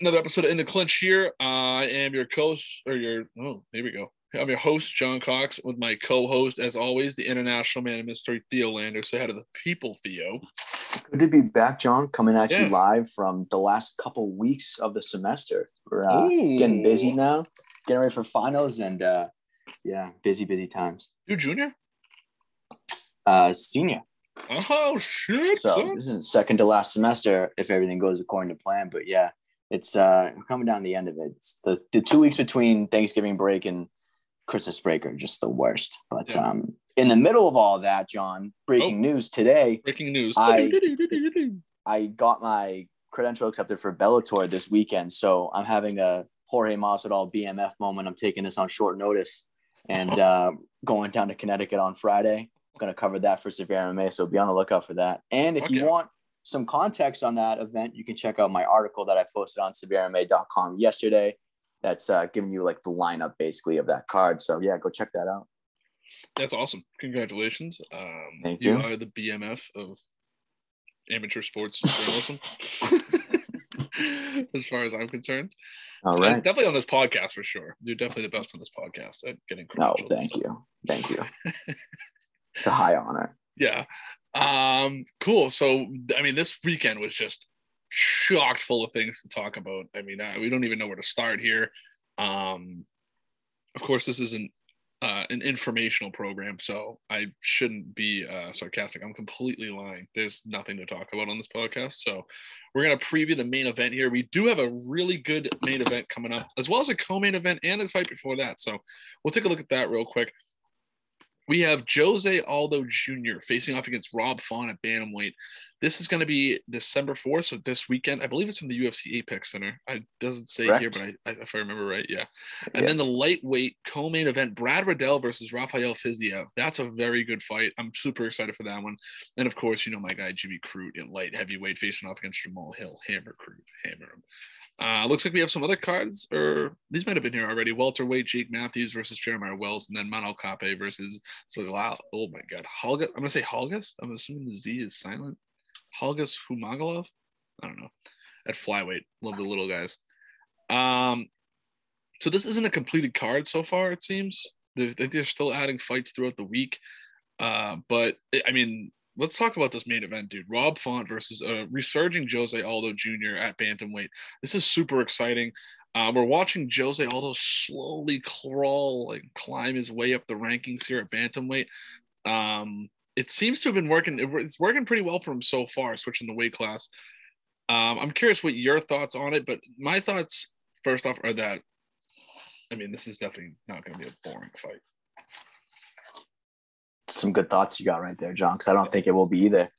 another episode of In the Clinch here. I am your coach, or your oh, here we go. I'm your host, John Cox, with my co-host, as always, the international man of mystery, Theo Lander. So head of the people, Theo. Good to be back, John. Coming at Yeah. you live from the last couple weeks of the semester. We're uh, getting busy now, getting ready for finals, and uh, yeah, busy, busy times. You junior? Uh, senior. Oh shit! So this is second to last semester if everything goes according to plan. But yeah, it's uh, coming down the end of it. It's the the two weeks between Thanksgiving break and Christmas break are just the worst. But Yeah. um, in the middle of all that, John, breaking news today. Breaking news. I- I got my credential accepted for Bellator this weekend. So I'm having a Jorge Masvidal BMF moment. I'm taking this on short notice and uh, going down to Connecticut on Friday. I'm going to cover that for Severe MMA. So be on the lookout for that. And if Fuck you want some context on that event, you can check out my article that I posted on severemma.com yesterday. That's uh, giving you like the lineup basically of that card. So yeah, go check that out. That's awesome. Congratulations. Um, Thank you you. are the BMF of amateur sports journalism, as far as I'm concerned. All right. Definitely on this podcast for sure. You're definitely the best on this podcast at getting No, credentials. thank you. Thank you. it's a high honor. Yeah. Um, cool. So, I mean, this weekend was just chocked full of things to talk about. I mean, uh, we don't even know where to start here. Um, of course, this isn't uh, an informational program, so I shouldn't be uh, sarcastic. I'm completely lying. There's nothing to talk about on this podcast. So, we're going to preview the main event here. We do have a really good main event coming up, as well as a co main event and a fight before that. So, we'll take a look at that real quick. We have Jose Aldo Jr. facing off against Rob Font at Bantamweight. This is going to be December 4th, so this weekend. I believe it's from the UFC Apex Center. I doesn't say here, but I, I, if I remember right, yeah. And Yeah. then the lightweight co-main event, Brad Riddell versus Rafael Fiziev. That's a very good fight. I'm super excited for that one. And of course, you know my guy Jimmy Crute in light heavyweight facing off against Jamal Hill. Hammer Crute, hammer him. Uh, looks like we have some other cards, or these might have been here already. Welterweight, Jake Matthews versus Jeremiah Wells, and then Manuel Cape versus Salal. Oh my God, Holgus. I'm gonna say Holgus. I'm assuming the Z is silent. Holgus Humagalov. I don't know. At flyweight, love the little guys. Um, so this isn't a completed card so far. It seems they're, they're still adding fights throughout the week. Uh, but I mean, let's talk about this main event, dude. Rob Font versus uh, resurging Jose Aldo Jr. at bantamweight. This is super exciting. Uh, we're watching Jose Aldo slowly crawl, and climb his way up the rankings here at bantamweight. Um, it seems to have been working. It's working pretty well for him so far, switching the weight class. Um, I'm curious what your thoughts on it, but my thoughts first off are that, I mean, this is definitely not going to be a boring fight. Some good thoughts you got right there, John, because I don't think it will be either.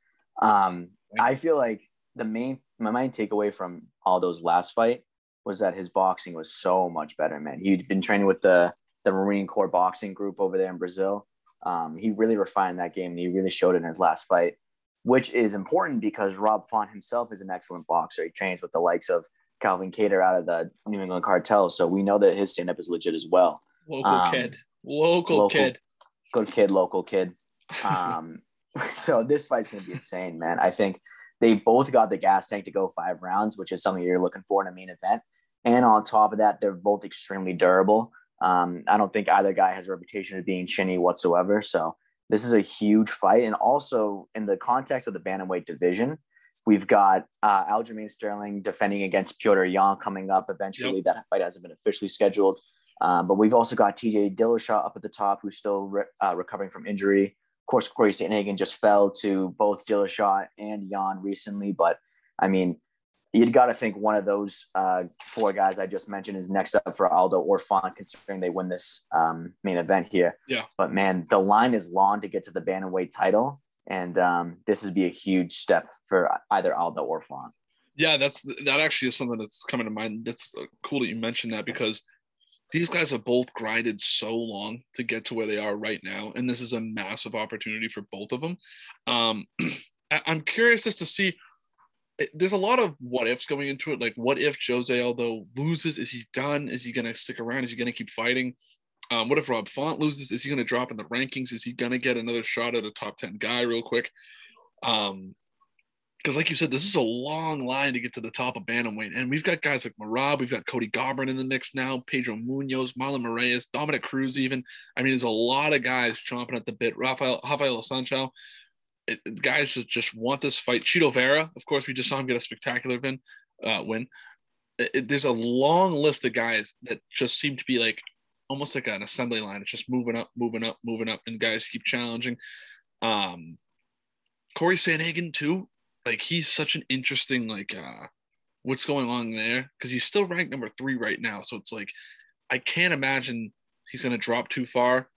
Um, I feel like the main my main takeaway from Aldo's last fight was that his boxing was so much better, man. He'd been training with the the Marine Corps boxing group over there in Brazil. Um, he really refined that game and he really showed it in his last fight, which is important because Rob Font himself is an excellent boxer. He trains with the likes of Calvin Kattar out of the New England Cartel. So we know that his stand up is legit as well. Local Um, kid, local, local- kid. Good kid, local kid. Um, so this fight's gonna be insane, man. I think they both got the gas tank to go five rounds, which is something you're looking for in a main event. And on top of that, they're both extremely durable. Um, I don't think either guy has a reputation of being chinny whatsoever. So this is a huge fight. And also in the context of the bantamweight division, we've got uh, Aljamain Sterling defending against Petr Yan coming up eventually. That fight hasn't been officially scheduled. Um, but we've also got TJ Dillashaw up at the top, who's still re- uh, recovering from injury. Of course, Cory Sandhagen just fell to both Dillashaw and Yan recently. But I mean, you'd got to think one of those uh, four guys I just mentioned is next up for Aldo or Font, considering they win this um, main event here. Yeah. But man, the line is long to get to the bantamweight title, and um, this would be a huge step for either Aldo or Font. Yeah, that's that actually is something that's coming to mind. That's uh, cool that you mentioned that because these guys have both grinded so long to get to where they are right now, and this is a massive opportunity for both of them. Um, I'm curious as to see. There's a lot of what ifs going into it. Like, what if Jose Aldo loses? Is he done? Is he going to stick around? Is he going to keep fighting? Um, what if Rob Font loses? Is he going to drop in the rankings? Is he going to get another shot at a top 10 guy real quick? Um, because like you said, this is a long line to get to the top of bantamweight, and we've got guys like Merab, we've got Cody Garbrandt in the mix now, Pedro Munhoz, Marlon Moraes, Dominick Cruz, even. I mean, there's a lot of guys chomping at the bit. Rafael Rafael Sancho, it, guys just just want this fight. Chito Vera, of course, we just saw him get a spectacular win. Uh, win. It, it, there's a long list of guys that just seem to be like almost like an assembly line. It's just moving up, moving up, moving up, and guys keep challenging. Um, Cory Sandhagen too like he's such an interesting like uh what's going on there because he's still ranked number three right now. So it's like I can't imagine he's gonna drop too far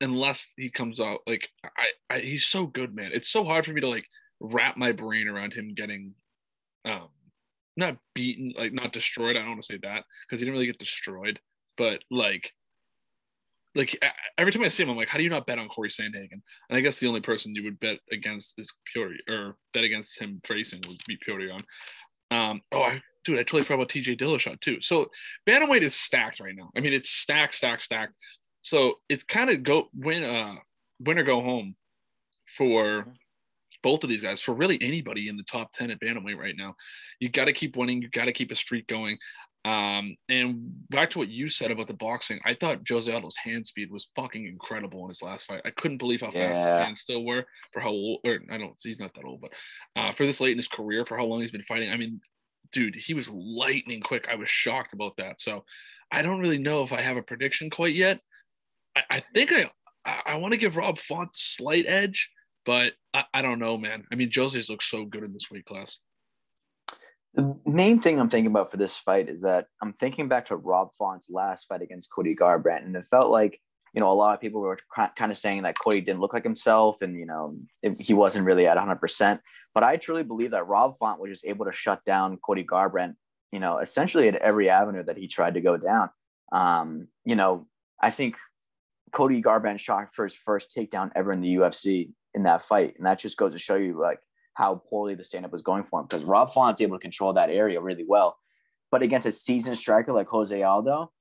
unless he comes out like I, I he's so good, man. It's so hard for me to like wrap my brain around him getting um not beaten, like not destroyed. I don't want to say that because he didn't really get destroyed, but like like every time I see him, I'm like, how do you not bet on Cory Sandhagen? And I guess the only person you would bet against is Puri or bet against him facing would be Purion. Um, oh, I, dude, I totally forgot about TJ Dillashaw too. So bantamweight is stacked right now. I mean, it's stacked, stacked, stacked. So it's kind of go win, uh, win or go home for both of these guys. For really anybody in the top ten at bantamweight right now, you got to keep winning. You got to keep a streak going. Um, and back to what you said about the boxing, I thought Jose Aldo's hand speed was fucking incredible in his last fight. I couldn't believe how yeah. fast his hands still were for how old, or I don't, see he's not that old, but uh, for this late in his career, for how long he's been fighting. I mean, dude, he was lightning quick. I was shocked about that. So I don't really know if I have a prediction quite yet. I, I think I, I, I want to give Rob Font slight edge, but I, I don't know, man. I mean, Jose's looks so good in this weight class. The main thing I'm thinking about for this fight is that I'm thinking back to Rob Font's last fight against Cody Garbrandt, and it felt like you know a lot of people were kind of saying that Cody didn't look like himself, and you know it, he wasn't really at 100. percent But I truly believe that Rob Font was just able to shut down Cody Garbrandt, you know, essentially at every avenue that he tried to go down. Um, you know, I think Cody Garbrandt shot for his first takedown ever in the UFC in that fight, and that just goes to show you like how poorly the stand up was going for him because Rob Font's able to control that area really well. But against a seasoned striker like Jose Aldo,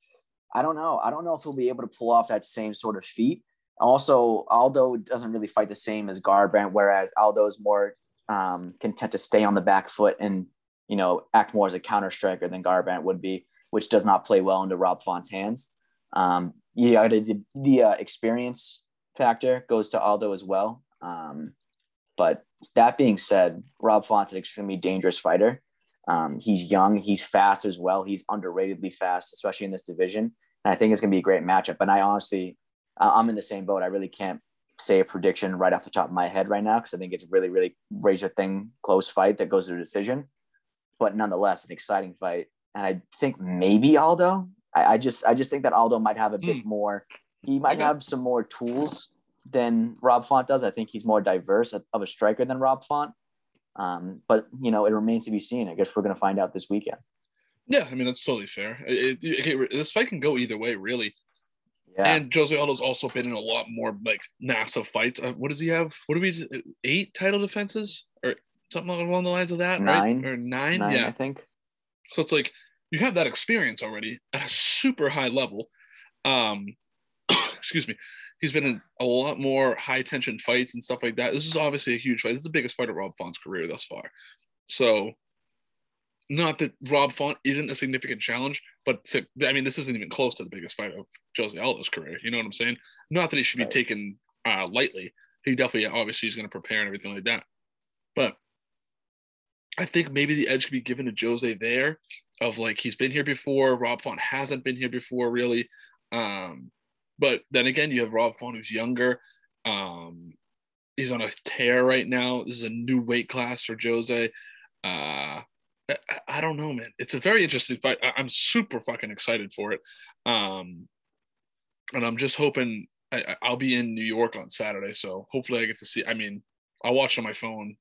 I don't know. I don't know if he'll be able to pull off that same sort of feat. Also, Aldo doesn't really fight the same as Garbrandt, whereas Aldo is more um, content to stay on the back foot and you know act more as a counter striker than Garbrandt would be, which does not play well into Rob Font's hands. Um, yeah, the, the uh, experience factor goes to Aldo as well. Um, but that being said, Rob Font's an extremely dangerous fighter. Um, he's young, he's fast as well. He's underratedly fast, especially in this division. And I think it's going to be a great matchup. And I honestly, I'm in the same boat. I really can't say a prediction right off the top of my head right now because I think it's a really, really razor thin close fight that goes to a decision. But nonetheless, an exciting fight. And I think maybe Aldo. I, I just, I just think that Aldo might have a bit hmm. more. He might have some more tools than Rob Font does. I think he's more diverse of a striker than Rob Font. Um, but you know, it remains to be seen. I guess we're going to find out this weekend. Yeah, I mean that's totally fair. It, it, this fight can go either way, really. Yeah. And Jose Aldo's also been in a lot more like NASA fights. Uh, what does he have? What do we? Eight title defenses or something along the lines of that, nine. right? Or nine? nine yeah, I think. So it's like you have that experience already at a super high level. Um, excuse me he's been in a lot more high tension fights and stuff like that. This is obviously a huge fight. This is the biggest fight of Rob Font's career thus far. So, not that Rob Font isn't a significant challenge, but to, I mean, this isn't even close to the biggest fight of Jose Aldo's career. You know what I'm saying? Not that he should be right. taken uh, lightly. He definitely, obviously, is going to prepare and everything like that. But I think maybe the edge could be given to Jose there, of like he's been here before. Rob Font hasn't been here before, really. Um, but then again, you have Rob Font who's younger. Um, he's on a tear right now. This is a new weight class for Jose. Uh, I, I don't know, man. It's a very interesting fight. I, am super fucking excited for it. Um, and I'm just hoping I, will be in New York on Saturday, so hopefully I get to see. I mean, I'll watch on my phone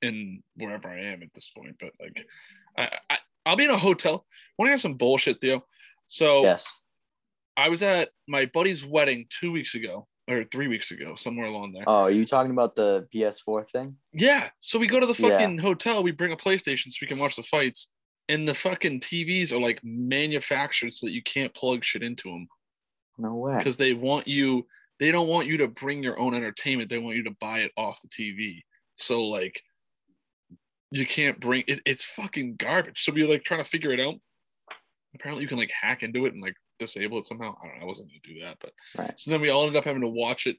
in wherever I am at this point, but like, I, I will be in a hotel. Want to have some bullshit, Theo? So yes, I was at my buddy's wedding two weeks ago or three weeks ago, somewhere along there. Oh, are you talking about the PS4 thing? Yeah. So we go to the fucking yeah. hotel, we bring a PlayStation so we can watch the fights, and the fucking TVs are like manufactured so that you can't plug shit into them. No way. Because they want you, they don't want you to bring your own entertainment. They want you to buy it off the TV. So like, you can't bring it, it's fucking garbage. So we like trying to figure it out. Apparently, you can like hack into it and like disable it somehow. I don't know. I wasn't gonna do that, but Right. so then we all ended up having to watch it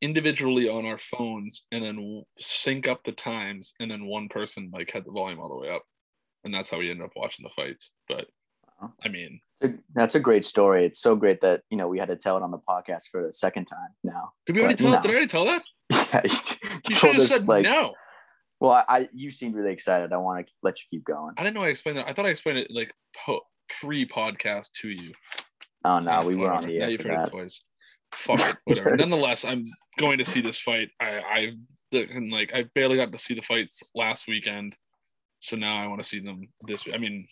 individually on our phones and then sync up the times, and then one person like had the volume all the way up, and that's how we ended up watching the fights. But Wow. I mean, That's a great story. It's so great that you know we had to tell it on the podcast for the second time now. did we already tell? no. Did I already tell that? Yeah, you You told us said like. no. Well, I, I you seemed really excited. I want to let you keep going. I didn't know I explained that. I thought I explained it like po- pre-podcast to you. Oh no, Yeah, we were on the Now you've heard that. it twice. Fuck it, whatever. Nonetheless, I'm going to see this fight. I I and like I barely got to see the fights last weekend, so now I want to see them this. I mean,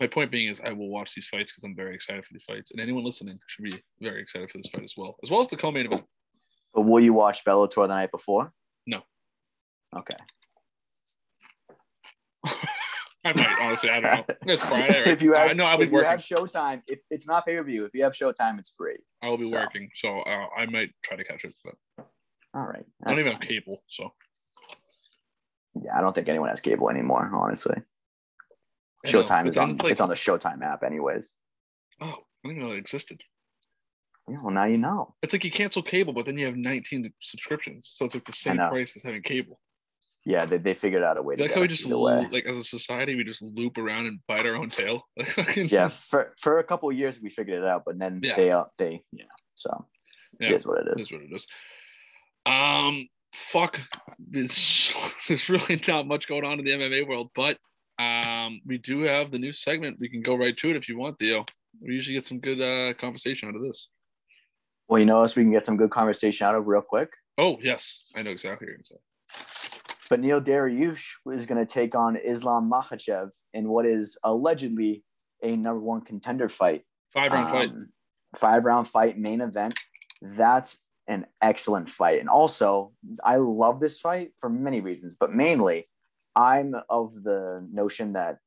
my point being is I will watch these fights because I'm very excited for these fights, and anyone listening should be very excited for this fight as well, as well as the co-main event. But will you watch Bellator the night before? No. Okay. I might honestly, I don't know. It's Friday. Right? if you have, I know I'll be if you working. have Showtime, if it's not pay per view, if you have Showtime, it's free. I will be so. working, so uh, I might try to catch it, but All right. I don't even have cable, so Yeah, I don't think anyone has cable anymore. Honestly, Showtime is on. it's like- it's on the Showtime app, anyways. oh, I didn't even know it existed. Yeah, well, now you know. It's like you cancel cable, but then you have 19 subscriptions. So it's like the same price as having cable. Yeah, they, they figured out a way to Like how we us just lo- like as a society we just loop around and bite our own tail. Yeah, for for a couple of years we figured it out, but then Yeah. they uh, they yeah. So Yeah. it is what it That's is. what it is. Um, fuck. There's, there's really not much going on in the MMA world, but um, we do have the new segment. We can go right to it if you want, Theo. We usually get some good uh, conversation out of this. Well, you know us, we can get some good conversation out of real quick. Oh yes, I know exactly what you're gonna say. Beneil Dariush is going to take on Islam Makhachev in what is allegedly a number one contender fight. Five round fight. Um, Five round fight, main event. That's an excellent fight. And also, I love this fight for many reasons, but mainly, I'm of the notion that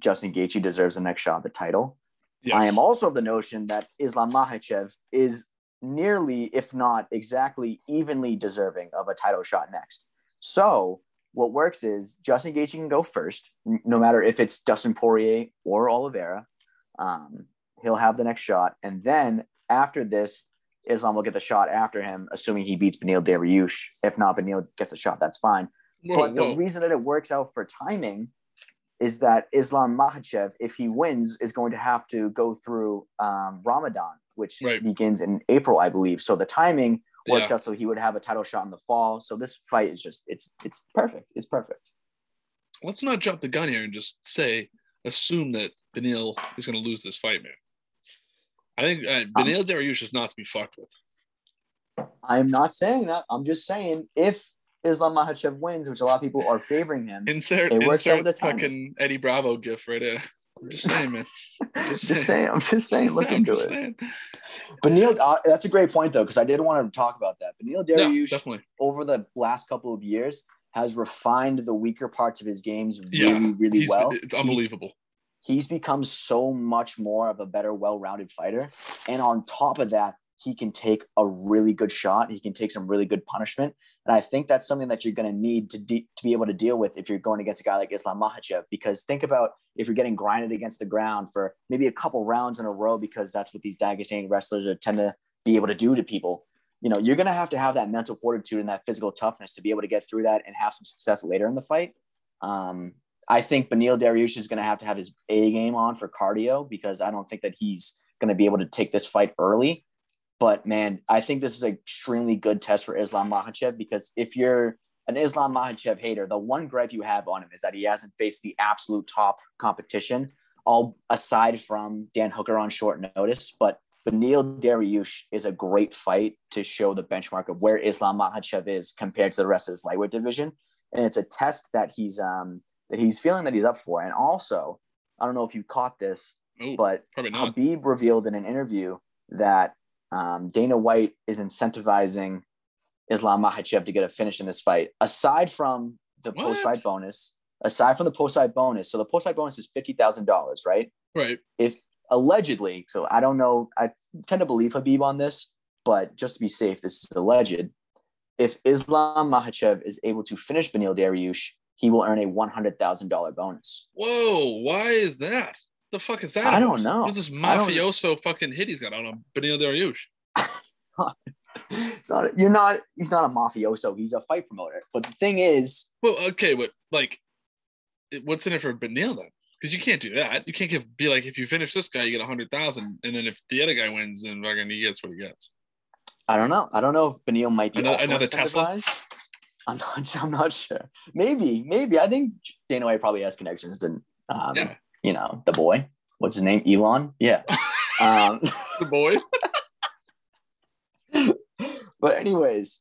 Justin Gaethje deserves the next shot at the title. Yes. I am also of the notion that Islam Makhachev is nearly, if not exactly, evenly deserving of a title shot next. So what works is Justin Gaethje can go first, no matter if it's Dustin Poirier or Oliveira. Um, he'll have the next shot, and then after this, Islam will get the shot after him, assuming he beats Beneil Dariush. If not, Beneil gets a shot. That's fine but the reason that it works out for timing is that Islam Makhachev, if he wins, is going to have to go through um, Ramadan, which Right. begins in April, I believe. So the timing works Yeah. out so he would have a title shot in the fall. So this fight is just it's it's perfect. It's perfect. let's not jump the gun here and just say assume that Beneil is going to lose this fight, man. I think uh, Beneil Dariush is not to be fucked with. I'm not saying that. I'm just saying if Islam Makhachev wins, which a lot of people are favoring him, Insert It works out insert with the timing. fucking Eddie Bravo gif right there. I'm just saying, man. just, Just saying. I'm just saying. Look I'm into it. saying. But Neil, uh, that's a great point though, because I did want to talk about that. Beneil Dariush, definitely. over the last couple of years has refined the weaker parts of his games really, Yeah, really well. it's He's- unbelievable. He's, become so much more of a better, well-rounded fighter. And on top of that, he can take a really good shot. He can take some really good punishment. And I think that's something that you're going to need to de- to be able to deal with if you're going against a guy like Islam Makhachev. Because think about if you're getting grinded against the ground for maybe a couple rounds in a row, because that's what these Dagestani wrestlers are, tend to be able to do to people you know, you're going to have to have that mental fortitude and that physical toughness to be able to get through that and have some success later in the fight. Um, I think Beneil Dariush is going to have to have his A game on for cardio because I don't think that he's going to be able to take this fight early. But man, I think this is an extremely good test for Islam Makhachev because if you're an Islam Makhachev hater, the one gripe you have on him is that he hasn't faced the absolute top competition, all aside from Dan Hooker on short notice. But Beneil Dariush is a great fight to show the benchmark of where Islam Makhachev is compared to the rest of his lightweight division, and it's a test that he's um, that he's feeling that he's up for. And also, I don't know if you caught this, Oh, but. Khabib revealed in an interview that um, Dana White is incentivizing Islam Makhachev to get a finish in this fight. Aside from the post fight bonus, aside from the post fight bonus, so the post fight bonus is fifty thousand dollars, right? Right. If allegedly, so I don't know, I tend to believe Khabib on this, but just to be safe, this is alleged. If Islam Makhachev is able to finish Beneil Dariush, he will earn a one hundred thousand dollar bonus. Whoa, why is that? The fuck is that? I don't know. What's this mafioso fucking hit he's got on him? Beneil Dariush. it's not, you're not. He's not a mafioso. He's a fight promoter. But the thing is, Well, okay, but like, what's in it for Beneil then? Because you can't do that. You can't give be like if you finish this guy, you get a hundred thousand, and then if the other guy wins, then fucking he gets what he gets. I don't know. I don't know if Beneil might be Another- another Tesla? I'm not. I'm not sure. Maybe. Maybe. I think Dana White probably has connections to, um, Yeah. You know, the boy. What's his name? Elon. Yeah. um, The boy. but anyways,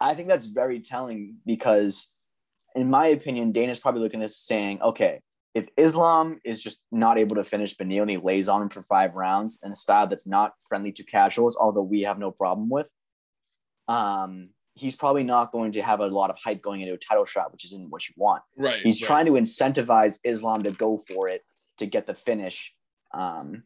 I think that's very telling because, in my opinion, Dana's probably looking at this saying, okay, if Islam is just not able to finish Beneil and he lays on him for five rounds in a style that's not friendly to casuals, although we have no problem with, um, he's probably not going to have a lot of hype going into a title shot, which isn't what you want. Right. He's right. trying to incentivize Islam to go for it to get the finish. Um,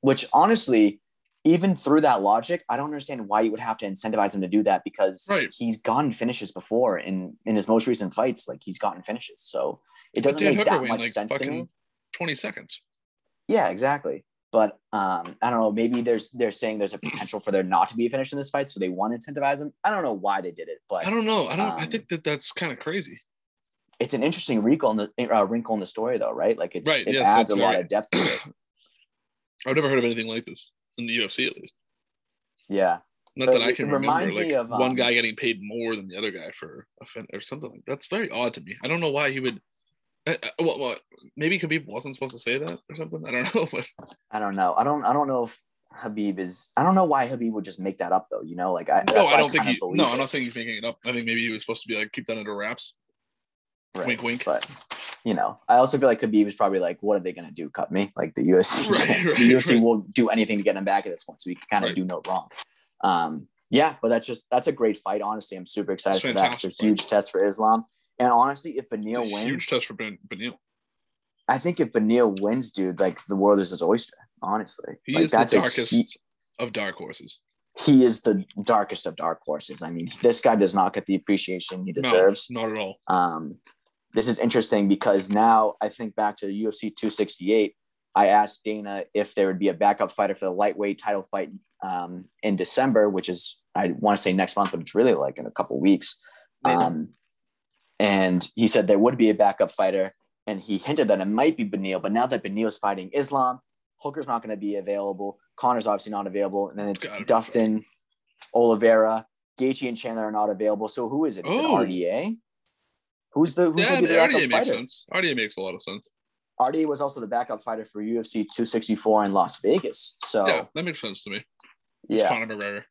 which honestly, even through that logic, I don't understand why you would have to incentivize him to do that because Right. he's gotten finishes before in in his most recent fights. Like he's gotten finishes, so it doesn't make Hooker that win, much like, sense to me. twenty seconds. Yeah, exactly. But um, I don't know. Maybe there's they're saying there's a potential for there not to be a finish in this fight, so they want to incentivize him. I don't know why they did it, but I don't know. I don't. I um, think that that's kind of crazy. It's an interesting wrinkle in the uh, wrinkle in the story, though, right? Like it's Right, it yes, adds a lot of depth to it. I've never heard of anything like this in the UFC, at least. Yeah, Not But that I can remember. reminds Like me of, one um, guy getting paid more than the other guy for a fin- or something like that's very odd to me. I don't know why he would. Uh, uh, well, well, maybe Khabib wasn't supposed to say that or something. I don't know, but I don't know. I don't. I don't know if Khabib is. I don't know why Khabib would just make that up, though. You know, like I. no, I don't think he. No, it. I'm not saying he's making it up. I think maybe he was supposed to be like keep that under wraps. Right. Wink, wink. But you know, I also feel like Khabib is probably like, what are they going to do? Cut me? Like the UFC. Right, right, the UFC will do anything to get him back at this point, so we can kind of do no wrong. Um, yeah, but that's just that's a great fight. Honestly, I'm super excited for that. It's a fight. huge test for Islam. And honestly, if Beneil wins, huge test for ben, Beneil. I think if Beneil wins, dude, like the world is his oyster. Honestly, He like, is the that's a darkest he- of dark horses. he is the darkest of dark horses. I mean, this guy does not get the appreciation he No, deserves. not at all. Um, this is interesting because now I think back to UFC 268. I asked Dana if there would be a backup fighter for the lightweight title fight um, in December, which is I want to say next month, but it's really like in a couple weeks. Um, and he said there would be a backup fighter, and he hinted that it might be Beneil. But now that Beneil's fighting Islam, Hooker's not going to be available. Conor's obviously not available, and then it's Gotta Dustin, Oliveira, Gaethje, and Chandler are not available. So who is it? Is Oh. it RDA? Who's the who's Yeah, going to be the RDA backup makes fighter? sense. RDA makes a lot of sense. RDA was also the backup fighter for UFC 264 in Las Vegas. So Yeah, yeah, that makes sense to me. yeah, Conor McGregor.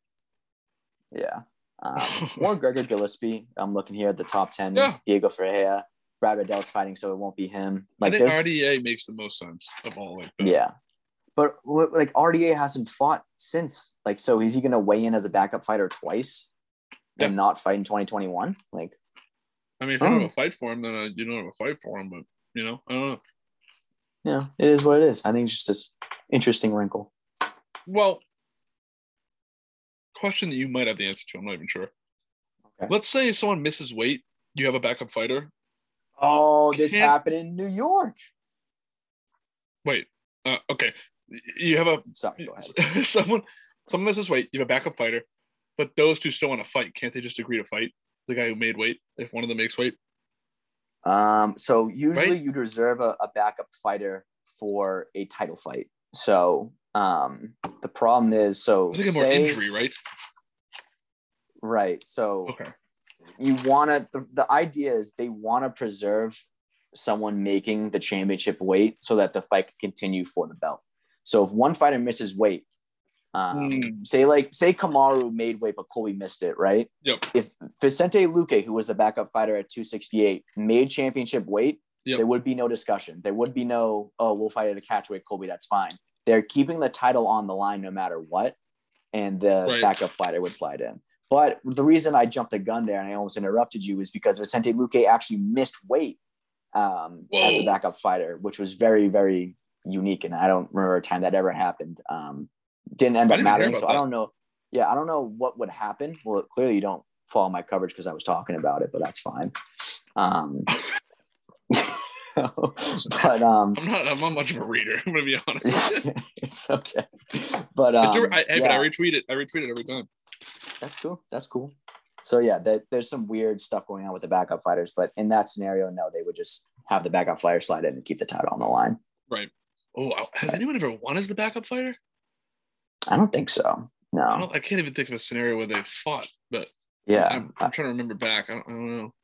Um, or Gregor Gillespie. I'm looking here at the top ten. Yeah. Diego Ferreira, Brad Riddell's fighting, so it won't be him. Like I think there's RDA makes the most sense of all. Like yeah, but like RDA hasn't fought since. Like, so is he going to weigh in as a backup fighter twice Yeah. and not fight in 2021? Like, I mean, if you don't Oh. have a fight for him, then uh, you don't have a fight for him. But you know, I don't know. yeah, it is what it is. I think it's just this interesting wrinkle. Well, question that you might have the answer to. I'm not even sure. Okay. Let's say someone misses weight. You have a backup fighter. Oh, this Can't- happened in New York. Wait. Uh, okay. You have a Sorry, go ahead. someone someone misses weight. You have a backup fighter, but those two still want to fight. Can't they just agree to fight? The guy who made weight, if one of them makes weight. Um, so usually Right? you'd reserve a, a backup fighter for a title fight. So um, the problem is, so It's like a more injury, right? right? So Okay. you want to. The, the idea is they want to preserve someone making the championship weight so that the fight can continue for the belt. So if one fighter misses weight, um, Hmm. say like say Kamaru made weight but Colby missed it, right? Yep. If Vicente Luque, who was the backup fighter at 268, made championship weight, Yep. there would be no discussion. There would be no, oh, we'll fight at a catchweight, Colby, that's fine. They're keeping the title on the line no matter what, and the Right. backup fighter would slide in. But the reason I jumped the gun there and I almost interrupted you is because Vicente Luque actually missed weight um, as a backup fighter, which was very, very unique. And I don't remember a time that ever happened. Um, didn't end I up didn't mattering. So I don't know. Yeah, I don't know what would happen. Well, clearly you don't follow my coverage because I was talking about it, but that's fine. Um, but um, I'm not. I'm not much of a reader. I'm gonna be honest. it's okay. But um, I, hey, yeah, but I retweet it. I retweet it every time. that's cool. That's cool. So yeah, that, there's some weird stuff going on with the backup fighters, but in that scenario, no, they would just have the backup fighter slide in and keep the title on the line. Right. Oh, has anyone ever won as the backup fighter? I don't think so. I, No. don't, I can't even think of a scenario where they fought. But Yeah. I'm, I'm trying to remember back. I don't, I don't know.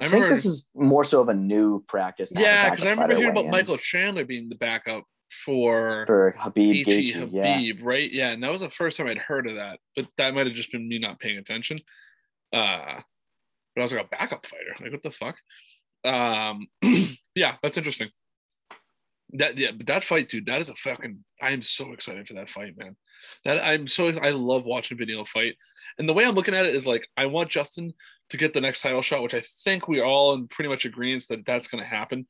I, think this is more so of a new practice. to have a Yeah, because I remember hearing about in Michael Chandler being the backup for for Khabib Gaethje. Yeah. Khabib, right? Yeah, and that was the first time I'd heard of that, but that might have just been me not paying attention. Uh, but I was like a backup fighter. Like, what the fuck? Um, yeah, that's interesting. That yeah, that fight, dude, that is a fucking. I am so excited for that fight, man. That I'm so I love watching Video fight, and the way I'm looking at it is like I want Justin to get the next title shot, which I think we all in pretty much agreement that that's going to happen.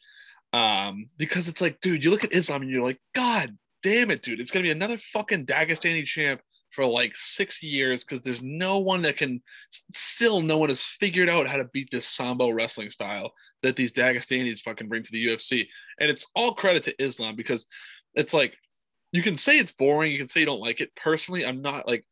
Um, because it's like, dude, you look at Islam and you're like, God damn it, dude, it's gonna be another fucking Dagestani champ for like six years because there's no one that can still no one has figured out how to beat this sambo wrestling style that these Dagestanis fucking bring to the UFC. And it's all credit to Islam because it's like you can say it's boring, you can say you don't like it. Personally, I'm not like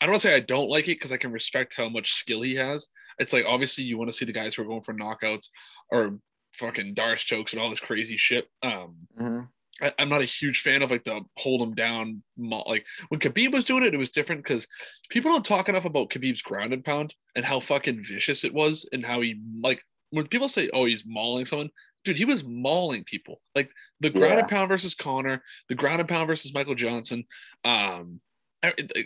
I don't want to say I don't like it because I can respect how much skill he has. It's like obviously you want to see the guys who are going for knockouts or fucking D'Arce chokes and all this crazy shit. Um, Mhm. I, I'm not a huge fan of like the hold him down. Like when Khabib was doing it, it was different because people don't talk enough about Khabib's ground and pound and how fucking vicious it was and how he like when people say, "Oh, he's mauling someone," dude, he was mauling people. Like the ground Yeah. and pound versus Conor, the ground and pound versus Michael Johnson. Um,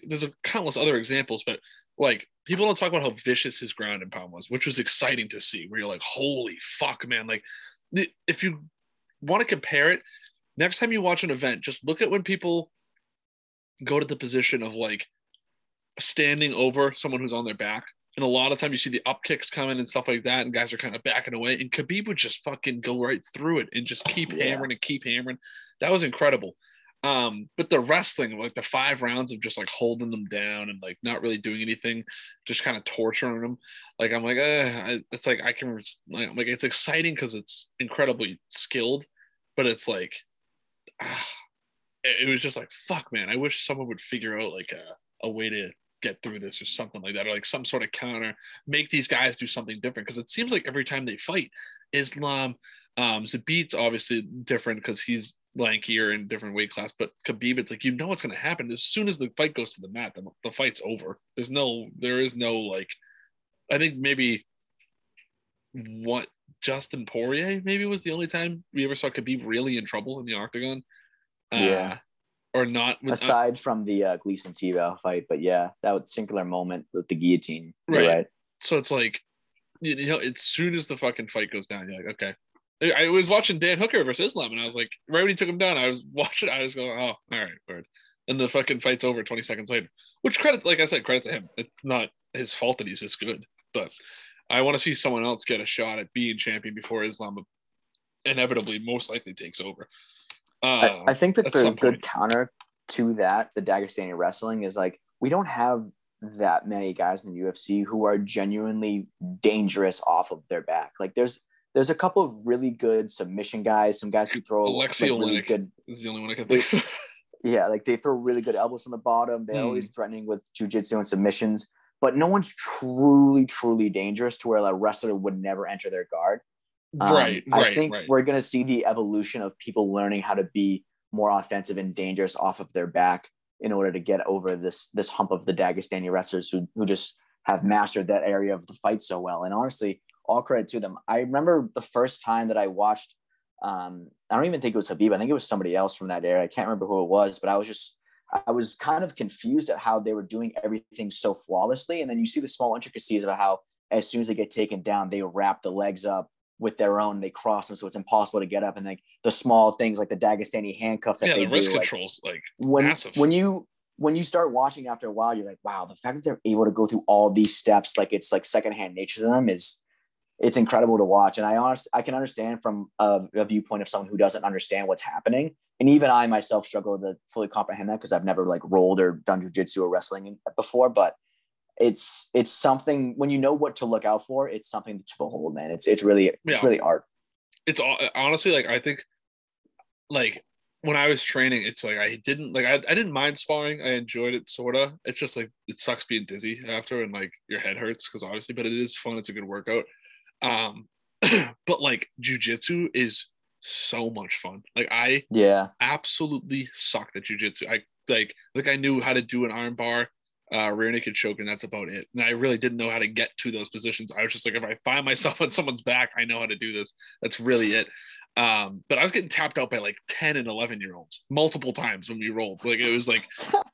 there's a countless other examples, but like people don't talk about how vicious his ground and pound was, which was exciting to see. Where you're like, "Holy fuck, man!" Like if you want to compare it next time you watch an event, just look at when people go to the position of like standing over someone who's on their back. And a lot of time you see the up kicks coming and stuff like that, and guys are kind of backing away. And Khabib would just fucking go right through it and just keep Yeah. hammering and keep hammering. That was incredible. Um, but the wrestling, like the five rounds of just like holding them down and like not really doing anything, just kind of torturing them. Like I'm like, uh, I, it's like I can like, like it's exciting because it's incredibly skilled, but it's like ah, it, was just like fuck man i wish someone would figure out like a, a way to get through this or something like that or like some sort of counter make these guys do something different because it seems like every time they fight islam um zabit's obviously different because he's lankier in different weight class but khabib it's like you know what's going to happen. As soon as the fight goes to the mat the, the fight's over. There's no there is no like i think maybe what Justin Poirier maybe was the only time we ever saw Khabib really in trouble in the octagon. Yeah. Uh, or not. with- Aside from the uh, Gleison Tibau fight, but yeah, that was singular moment with the guillotine. Right. right. so it's like, you know, as soon as the fucking fight goes down, you're like, okay. I I was watching Dan Hooker versus Islam, and I was like, right when he took him down, I was watching. I was going, oh, all right, word. And the fucking fight's over 20 seconds later. Which credit, like I said, credit to him. It's not his fault that he's this good, but I want to see someone else get a shot at being champion before Islam inevitably, most likely takes over. Uh, I, I think that at the good point. counter to that, the Dagestani wrestling, is like we don't have that many guys in the UFC who are genuinely dangerous off of their back. Like there's there's a couple of really good submission guys, some guys who throw Alexei like, really good This is the only one I can think of. yeah, like they throw really good elbows from the bottom. They're Hmm. always threatening with jujitsu and submissions, but no one's truly, truly dangerous to where a wrestler would never enter their guard. Um, right, I think right. we're going to see the evolution of people learning how to be more offensive and dangerous off of their back in order to get over this this hump of the Dagestani wrestlers who who just have mastered that area of the fight so well. And honestly, all credit to them. I remember the first time that I watched. Um, I don't even think it was Khabib. I think it was somebody else from that era. I can't remember who it was, but I was just I was kind of confused at how they were doing everything so flawlessly. And then you see the small intricacies of how as soon as they get taken down, they wrap the legs up with their own, they cross them so it's impossible to get up. And like the small things like the Dagestani handcuff that yeah, they the wrist do, controls, like when massive. when you when you start watching after a while, you're like, wow, the fact that they're able to go through all these steps, like it's like secondhand nature to them, is it's incredible to watch. And I honest, I can understand from a, a viewpoint of someone who doesn't understand what's happening. And even I myself struggle to fully comprehend that because I've never like rolled or done jujitsu or wrestling before. But it's it's something when you know what to look out for, it's something to behold, man. It's it's really Yeah. it's really art. it's all honestly like I think like when I was training, it's like I didn't like I, I didn't mind sparring. I enjoyed it sorta. It's just like it sucks being dizzy after and like your head hurts because obviously, but it is fun. It's a good workout. Um, but like jujitsu is so much fun. Like I Yeah. absolutely sucked at jujitsu. I like like I knew how to do an arm bar, uh, rear naked choke, and that's about it. And I really didn't know how to get to those positions. I was just like, if I find myself on someone's back, I know how to do this. That's really it. Um, but I was getting tapped out by like 10 and 11 year olds multiple times when we rolled. Like it was like, and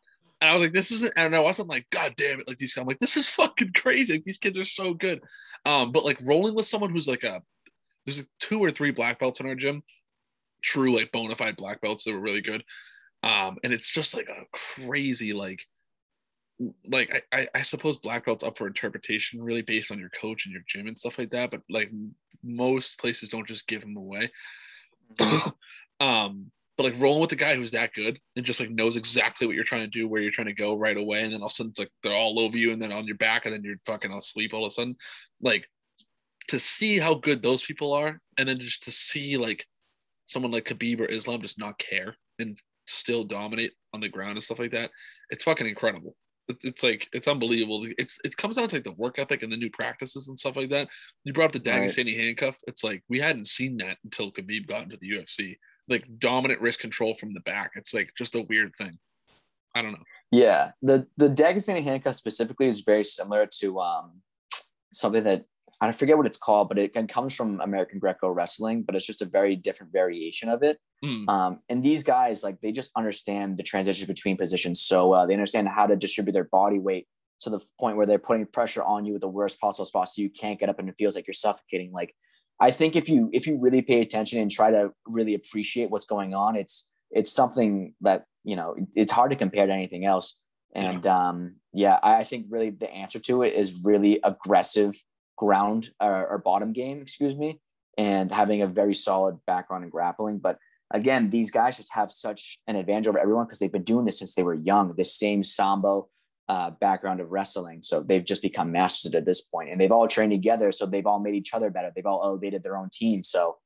I was like, this isn't, and I wasn't like, God damn it. Like these, I'm like, this is fucking crazy. Like, these kids are so good. Um, but like rolling with someone who's like a, there's like two or three black belts in our gym, true like bona fide black belts that were really good. Um, and it's just like a crazy like like I, I, suppose black belt's up for interpretation really based on your coach and your gym and stuff like that but like most places don't just give them away um but like rolling with the guy who's that good and just like knows exactly what you're trying to do where you're trying to go right away and then all of a sudden it's like they're all over you and then on your back and then you're fucking asleep all of a sudden like to see how good those people are and then just to see like someone like Khabib or Islam just not care and still dominate on the ground and stuff like that it's fucking incredible it's, it's like it's unbelievable. It's it comes down to like the work ethic and the new practices and stuff like that. You brought up the Right. Dagestani handcuff. It's like we hadn't seen that until Khabib got into the UFC. Like dominant wrist control from the back. It's like just a weird thing. I don't know. Yeah, the the Dagestani handcuff specifically is very similar to um something that I forget what it's called, but it, it comes from American Greco wrestling, but it's just a very different variation of it. Hmm. Um, and these guys, like, they just understand the transition between positions so well. They understand how to distribute their body weight to the point where they're putting pressure on you with the worst possible spot, so you can't get up and it feels like you're suffocating. Like, I think if you if you really pay attention and try to really appreciate what's going on, it's it's something that you know it's hard to compare to anything else. And um, yeah, I I think really the answer to it is really aggressive ground or, or bottom game, excuse me, and having a very solid background in grappling. But again, these guys just have such an advantage over everyone because they've been doing this since they were young. This same sambo uh, background of wrestling, so they've just become masters at this point, and they've all trained together, so they've all made each other better. They've all elevated their own team. So,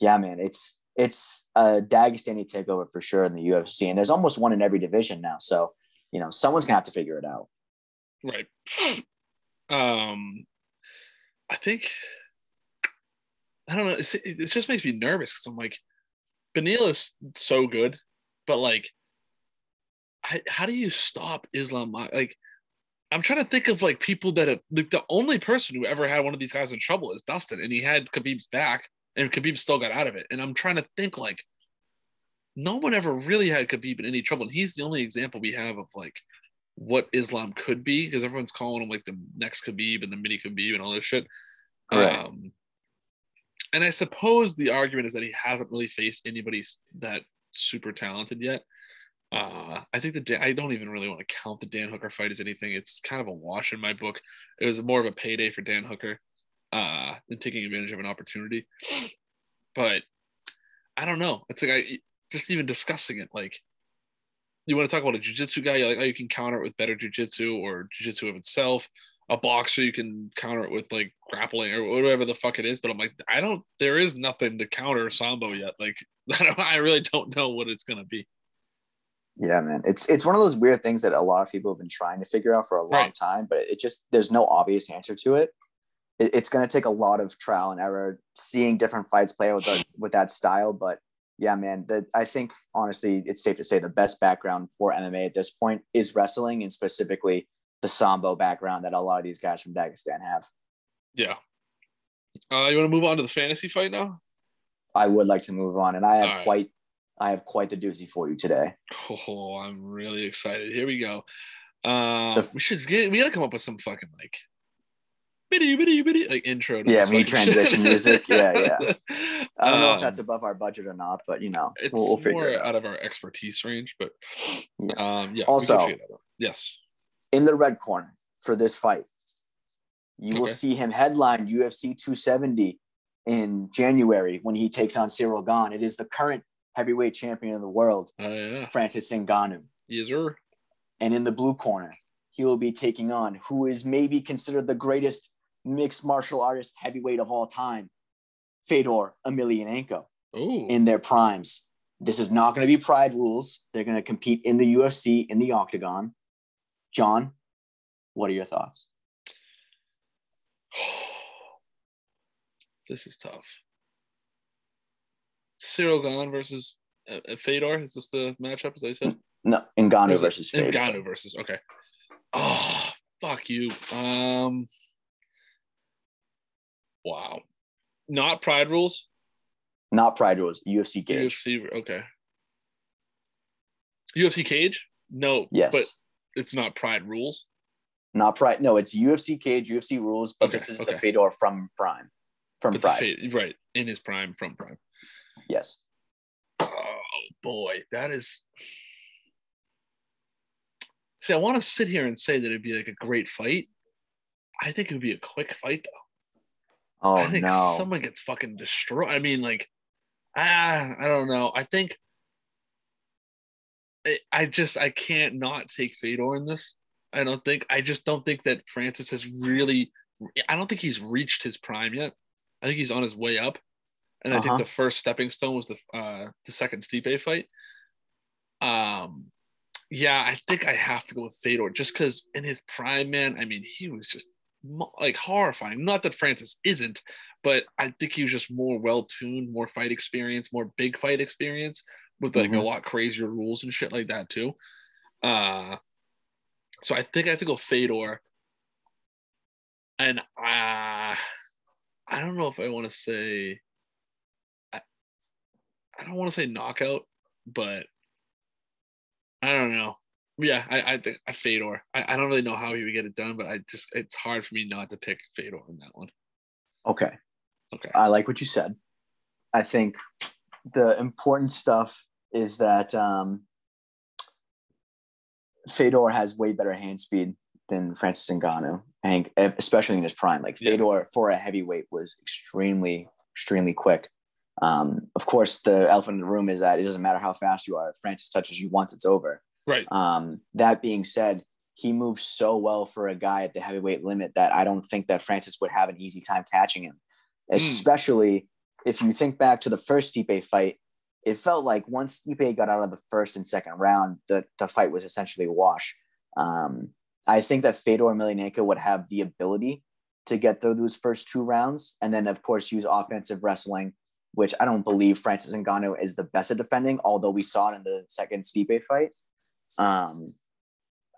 yeah, man, it's it's a Dagestani takeover for sure in the UFC, and there's almost one in every division now. So, you know, someone's gonna have to figure it out. Right. Um, I think I don't know. It just makes me nervous because I'm like, Beneil is so good, but like, I, how do you stop Islam? Like, I'm trying to think of like people that have like the only person who ever had one of these guys in trouble is Dustin, and he had Khabib's back, and Khabib still got out of it. And I'm trying to think like, no one ever really had Khabib in any trouble, and he's the only example we have of like what Islam could be because everyone's calling him like the next Khabib and the mini Khabib and all this shit. Right. Um, and I suppose the argument is that he hasn't really faced anybody that super talented yet. Uh, I think the Dan, I don't even really want to count the Dan Hooker fight as anything. It's kind of a wash in my book. It was more of a payday for Dan Hooker uh, than taking advantage of an opportunity. But I don't know. It's like I just even discussing it. Like you want to talk about a jujitsu guy, you're like, oh, you can counter it with better jujitsu or jujitsu of itself. A boxer, you can counter it with like grappling or whatever the fuck it is. But I'm like, I don't. There is nothing to counter Sambo yet. Like I, don't, I really don't know what it's gonna be. Yeah, man. It's it's one of those weird things that a lot of people have been trying to figure out for a long Right. time, but it just there's no obvious answer to it. it it's going to take a lot of trial and error, seeing different fights play with the, with that style. But yeah, man, that I think honestly, it's safe to say the best background for MMA at this point is wrestling, and specifically the sambo background that a lot of these guys from Dagestan have. Yeah. Uh, you want to move on to the fantasy fight now? I would like to move on, and I have right. quite I have quite the doozy for you today. Oh, I'm really excited. Here we go. Uh, The- we should get. We gotta come up with some fucking like. Bitty, bitty, bitty, like intro. To Yeah, me transition music. Yeah, yeah. I don't know if Um, that's above our budget or not, but you know, It's we'll, we'll figure more it out. out of our expertise range, but Yeah. um, yeah. Also- that yes. in the red corner for this fight. You will see him headline UFC 270 in January when he takes on Ciryl Gane. It is the current heavyweight champion of the world, Uh, yeah. Francis Ngannou. Yes, sir. And in the blue corner, he will be taking on who is maybe considered the greatest mixed martial artist heavyweight of all time, Fedor Emelianenko Ooh. in their primes. This is not going to be pride rules. They're going to compete in the UFC in the octagon. John, what are your thoughts? this is tough. Ciryl Gane versus uh, uh, Fedor. Is this the matchup, as I said? No, Ngannou versus Fedor. Ngannou versus. Okay. Oh, fuck you. Um. Wow. Not pride rules. Not pride rules, UFC cage. UFC. Okay. UFC cage. No. Yes. But it's not pride rules. Not pride. No, it's UFC cage, UFC rules, but Okay, this is okay. the Fedor from Prime. From But Pride. right in his prime from prime. yes. Oh boy, that is. See, I want to sit here and say that it'd be like a great fight. I think it would be a quick fight though. Oh I think no. someone gets fucking destroyed. I mean, like, ah, I don't know. I think I, I just I can't not take Fedor in this. I don't think I just don't think that Francis has really. I don't think he's reached his prime yet. I think he's on his way up, and I Uh-huh. think the first stepping stone was the uh the second Stipe fight. Um, yeah, I think I have to go with Fedor just because in his prime, man. I mean, he was just like horrifying. Not that Francis isn't, but I think he was just more well tuned, more fight experience, more big fight experience with like a Mhm. lot crazier rules and shit like that too. Uh, so I think I have to go Fedor. And uh, I don't know if I want to say, I, I don't want to say knockout, but I don't know. Yeah, I, I think I Fedor. I, I don't really know how he would get it done, but I just it's hard for me not to pick Fedor in that one. Okay. Okay. I like what you said. I think the important stuff is that um, Fedor has way better hand speed than Francis Ngannou, and especially in his prime. Like Yeah. Fedor for a heavyweight was extremely, extremely quick. Um, of course, the elephant in the room is that it doesn't matter how fast you are. If Francis touches you once, it's over. Right. Um, that being said, he moves so well for a guy at the heavyweight limit that I don't think that Francis would have an easy time catching him. Mm. Especially if you think back to the first Stipe fight, it felt like once Stipe got out of the first and second round, the, the fight was essentially a wash. Um, I think that Fedor Emelianenko would have the ability to get through those first two rounds, and then of course use offensive wrestling, which I don't believe Francis Ngannou is the best at defending. Although we saw it in the second Stipe fight, um,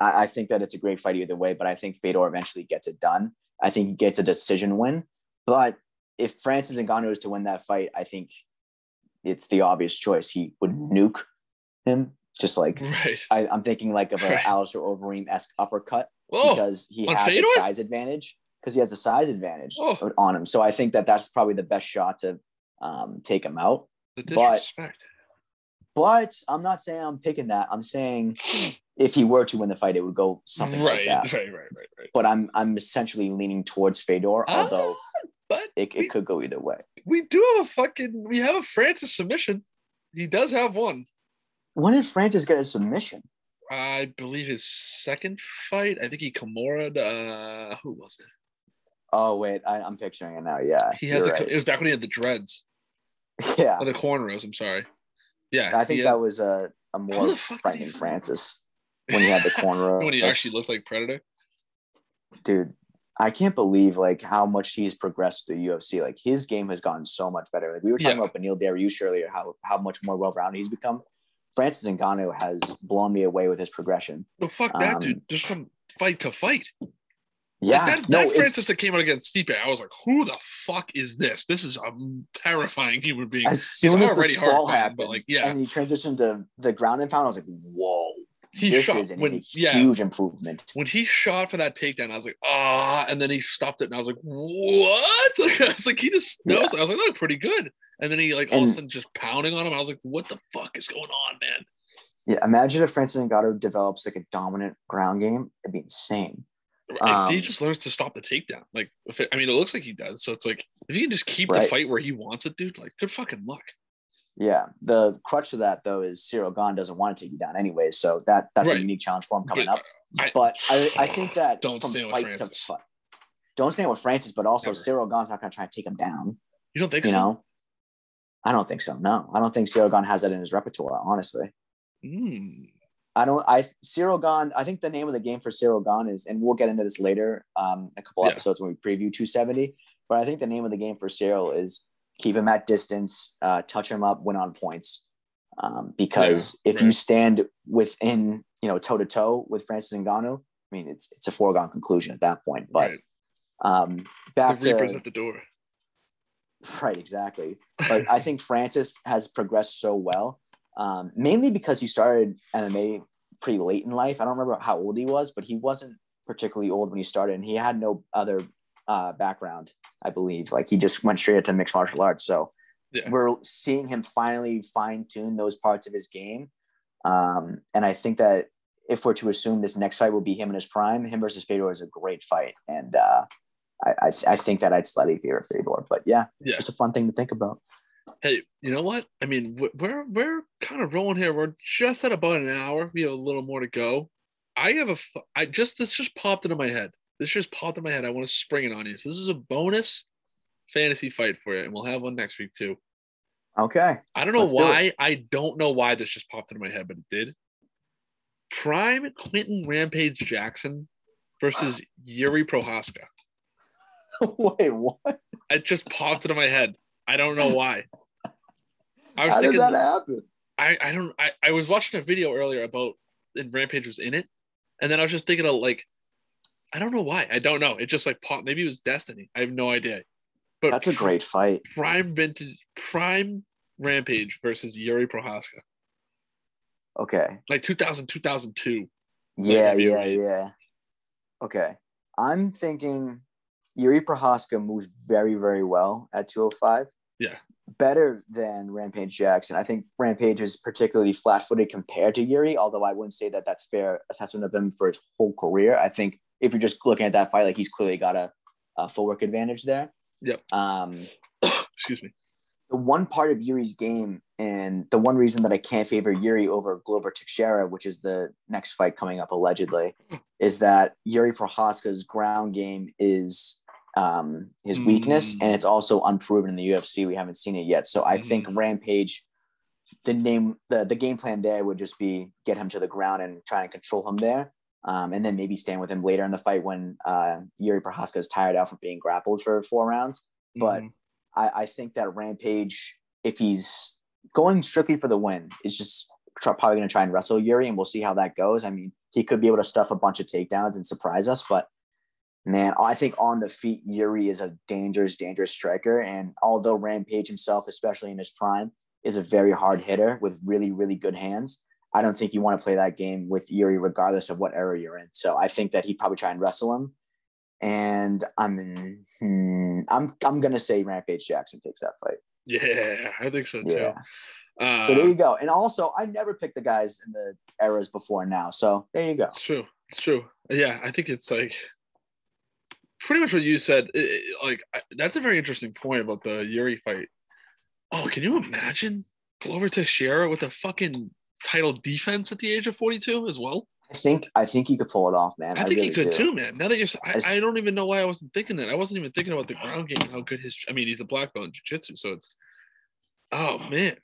I, I think that it's a great fight either way. But I think Fedor eventually gets it done. I think he gets a decision win. But if Francis Ngannou is to win that fight, I think it's the obvious choice. He would nuke him, just like Right. I, I'm thinking like of an Right. Alistair Overeem esque uppercut Oh, because he on has Fedor? a size advantage. Because he has a size advantage Oh. on him, so I think that that's probably the best shot to um, take him out. the but- disrespect. But I'm not saying I'm picking that. I'm saying if he were to win the fight, it would go something right, like that. right, right, right, right. But I'm I'm essentially leaning towards Fedor, Ah, although But it, we- it could go either way. we do have a fucking we have a Francis submission. He does have one. When did Francis get a submission? I believe his second fight. I think he Kimura. Uh, who was it? Oh wait, I, I'm picturing it now. Yeah, He has. A, right. It was back when he had the dreads yeah. or the cornrows. I'm sorry. Yeah, I think he that was a, a more the fuck he frightening? Francis when he had the corner. when he actually looked like Predator. dude, I can't believe like how much he's progressed through UFC. Like his game has gotten so much better. Like we were talking Yeah. about Beneil Dariush earlier, how how much more well rounded he's become. Francis Ngannou has blown me away with his progression. But fuck that, Um, dude. Just from fight to fight. Yeah, Like, that, no, that Francis that came out against Stipe, I was like, who the fuck is this? This is a terrifying human being. as soon as the already hard sprawl happened, but, like, yeah. and he transitioned to the ground and pound. I was like, whoa, He this shot is an, when a yeah huge improvement. when he shot for that takedown, I was like, ah, and then he stopped it, and I was like, what? Like, I was like, he just Yeah. knows. I was like, that looked pretty good. And then he like all of a sudden just pounding on him. I was like, what the fuck is going on, man? Yeah, imagine if Francis Ngannou develops like a dominant ground game. It'd be insane. If Um, he just learns to stop the takedown, like, if it, I mean, it looks like he does. So it's like, if he can just keep the fight where he wants it, dude, like, good fucking luck. Yeah, the crutch of that though is Ciryl Gane doesn't want to take you down anyway, so that that's Right. a unique challenge for him coming But up. I- But I, I think that Don't from stand with fight Francis. to fight, don't stand with Francis, but also Never. Ciryl Gane's not going to try and take him down. You don't think You so? know, I don't think so. No, I don't think Ciryl Gane has that in his repertoire. Honestly, Mm. I don't. I Ciryl Gane. I think the name of the game for Ciryl Gane is, and we'll get into this later, um, a couple Yeah. episodes when we preview 270. But I think the name of the game for Ciryl is keep him at distance, uh, touch him up, win on points. Um, because if you stand within, you know, toe to toe with Francis Ngannou, I mean, it's it's a foregone conclusion at that point. But right. um, back The Reaper's to at the door. right, exactly. But I think Francis has progressed so well, um, mainly because he started MMA pretty late in life. I don't remember how old he was, but he wasn't particularly old when he started, and he had no other uh, background, I believe. Like he just went straight into mixed martial arts. So Yeah. we're seeing him finally fine tune those parts of his game, um, and I think that if we're to assume this next fight will be him in his prime, him versus Fedor is a great fight, and uh, I, I I think that I'd slightly favor Fedor. But yeah, Yeah. just a fun thing to think about. Hey, you know what? I mean, we- we're we're kind of rolling here. We're just at about an hour. We have a little more to go. I have a I just this just popped into my head. This just popped in my head. I want to spring it on you. So this is a bonus fantasy fight for you, and we'll have one next week too. Okay. I don't know Let's do why. I don't know why this just popped into my head, but it did. Prime Quinton Rampage Jackson versus Yuri Prochazka. Wait, what? It just popped into my head. I don't know why. I was How did that happen? I, I don't I, I was watching a video earlier about and Rampage was in it, and then I was just thinking of like I don't know why. I don't know. It just like popped. Maybe it was destiny. I have no idea. But That's a great fight. prime vintage prime Rampage versus Yuri Prochazka. Okay. Like 2000, 2002. Yeah, yeah, weight. yeah. Okay. I'm thinking Yuri Prochazka moves very, very well at 205. Yeah. Better than Rampage Jackson. I think Rampage is particularly flat footed compared to Yuri, although I wouldn't say that that's fair assessment of him for his whole career. I think if you're just looking at that fight, like he's clearly got a, a footwork advantage there. Yep. Um, Excuse me. the one part of Yuri's game, and the one reason that I can't favor Yuri over Glover Teixeira, which is the next fight coming up allegedly, is that Yuri Prochazka's ground game is um, his weakness, Mm. and it's also unproven in the UFC. We haven't seen it yet, so I think Rampage, the name, the the game plan there would just be get him to the ground and try and control him there. Um, and then maybe stand with him later in the fight when uh, Yuri Prochazka is tired out from being grappled for four rounds. But Mhm. I, I think that Rampage, if he's going strictly for the win, is just probably going to try and wrestle Yuri, and we'll see how that goes. I mean, he could be able to stuff a bunch of takedowns and surprise us, but man, I think on the feet, Yuri is a dangerous, dangerous striker. And although Rampage himself, especially in his prime, is a very hard hitter with really, really good hands, I don't think you want to play that game with Yuri, regardless of what era you're in. So I think that he'd probably try and wrestle him. And I'm, hmm, I'm, I'm gonna say Rampage Jackson takes that fight. yeah, I think so too. Yeah. Uh, So there you go. And also, I never picked the guys in the eras before now. So there you go. It's true. It's true. Yeah, I think it's like pretty much what you said. It- it- like I, that's a very interesting point about the Yuri fight. Oh, can you imagine Glover Teixeira with a fucking title defense at the age of 42 as well? I think I think he could pull it off, man. I think he could do. too, man. Now that you're, I, I don't even know why I wasn't thinking that. I wasn't even thinking about the ground game, how good his. I mean, he's a black belt in jiu-jitsu, so it's. Oh man,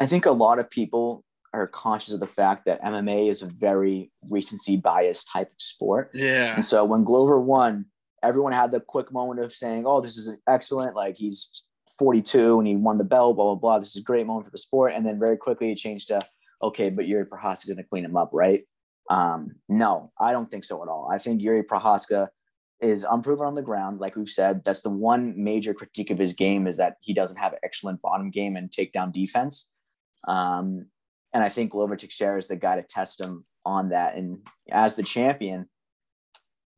I think a lot of people are conscious of the fact that MMA is a very recency bias type of sport. yeah, And so when Glover won, everyone had the quick moment of saying, "Oh, this is excellent! Like he's 42 and he won the belt, blah blah blah. This is a great moment for the sport." And then very quickly it changed to, "Okay, but Yuri Prochazka going to clean him up, right?" Um, no, I don't think so at all. I think Yuri Prochazka is unproven on the ground, like we've said. That's the one major critique of his game is that he doesn't have excellent bottom game and takedown defense. Um, and I think Glover Teixeira is the guy to test him on that. And as the champion,